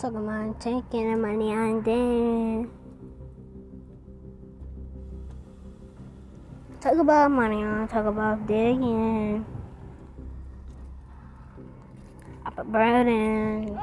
Talk about taking the money on then Talk about money on, talk about digging. I put bread in.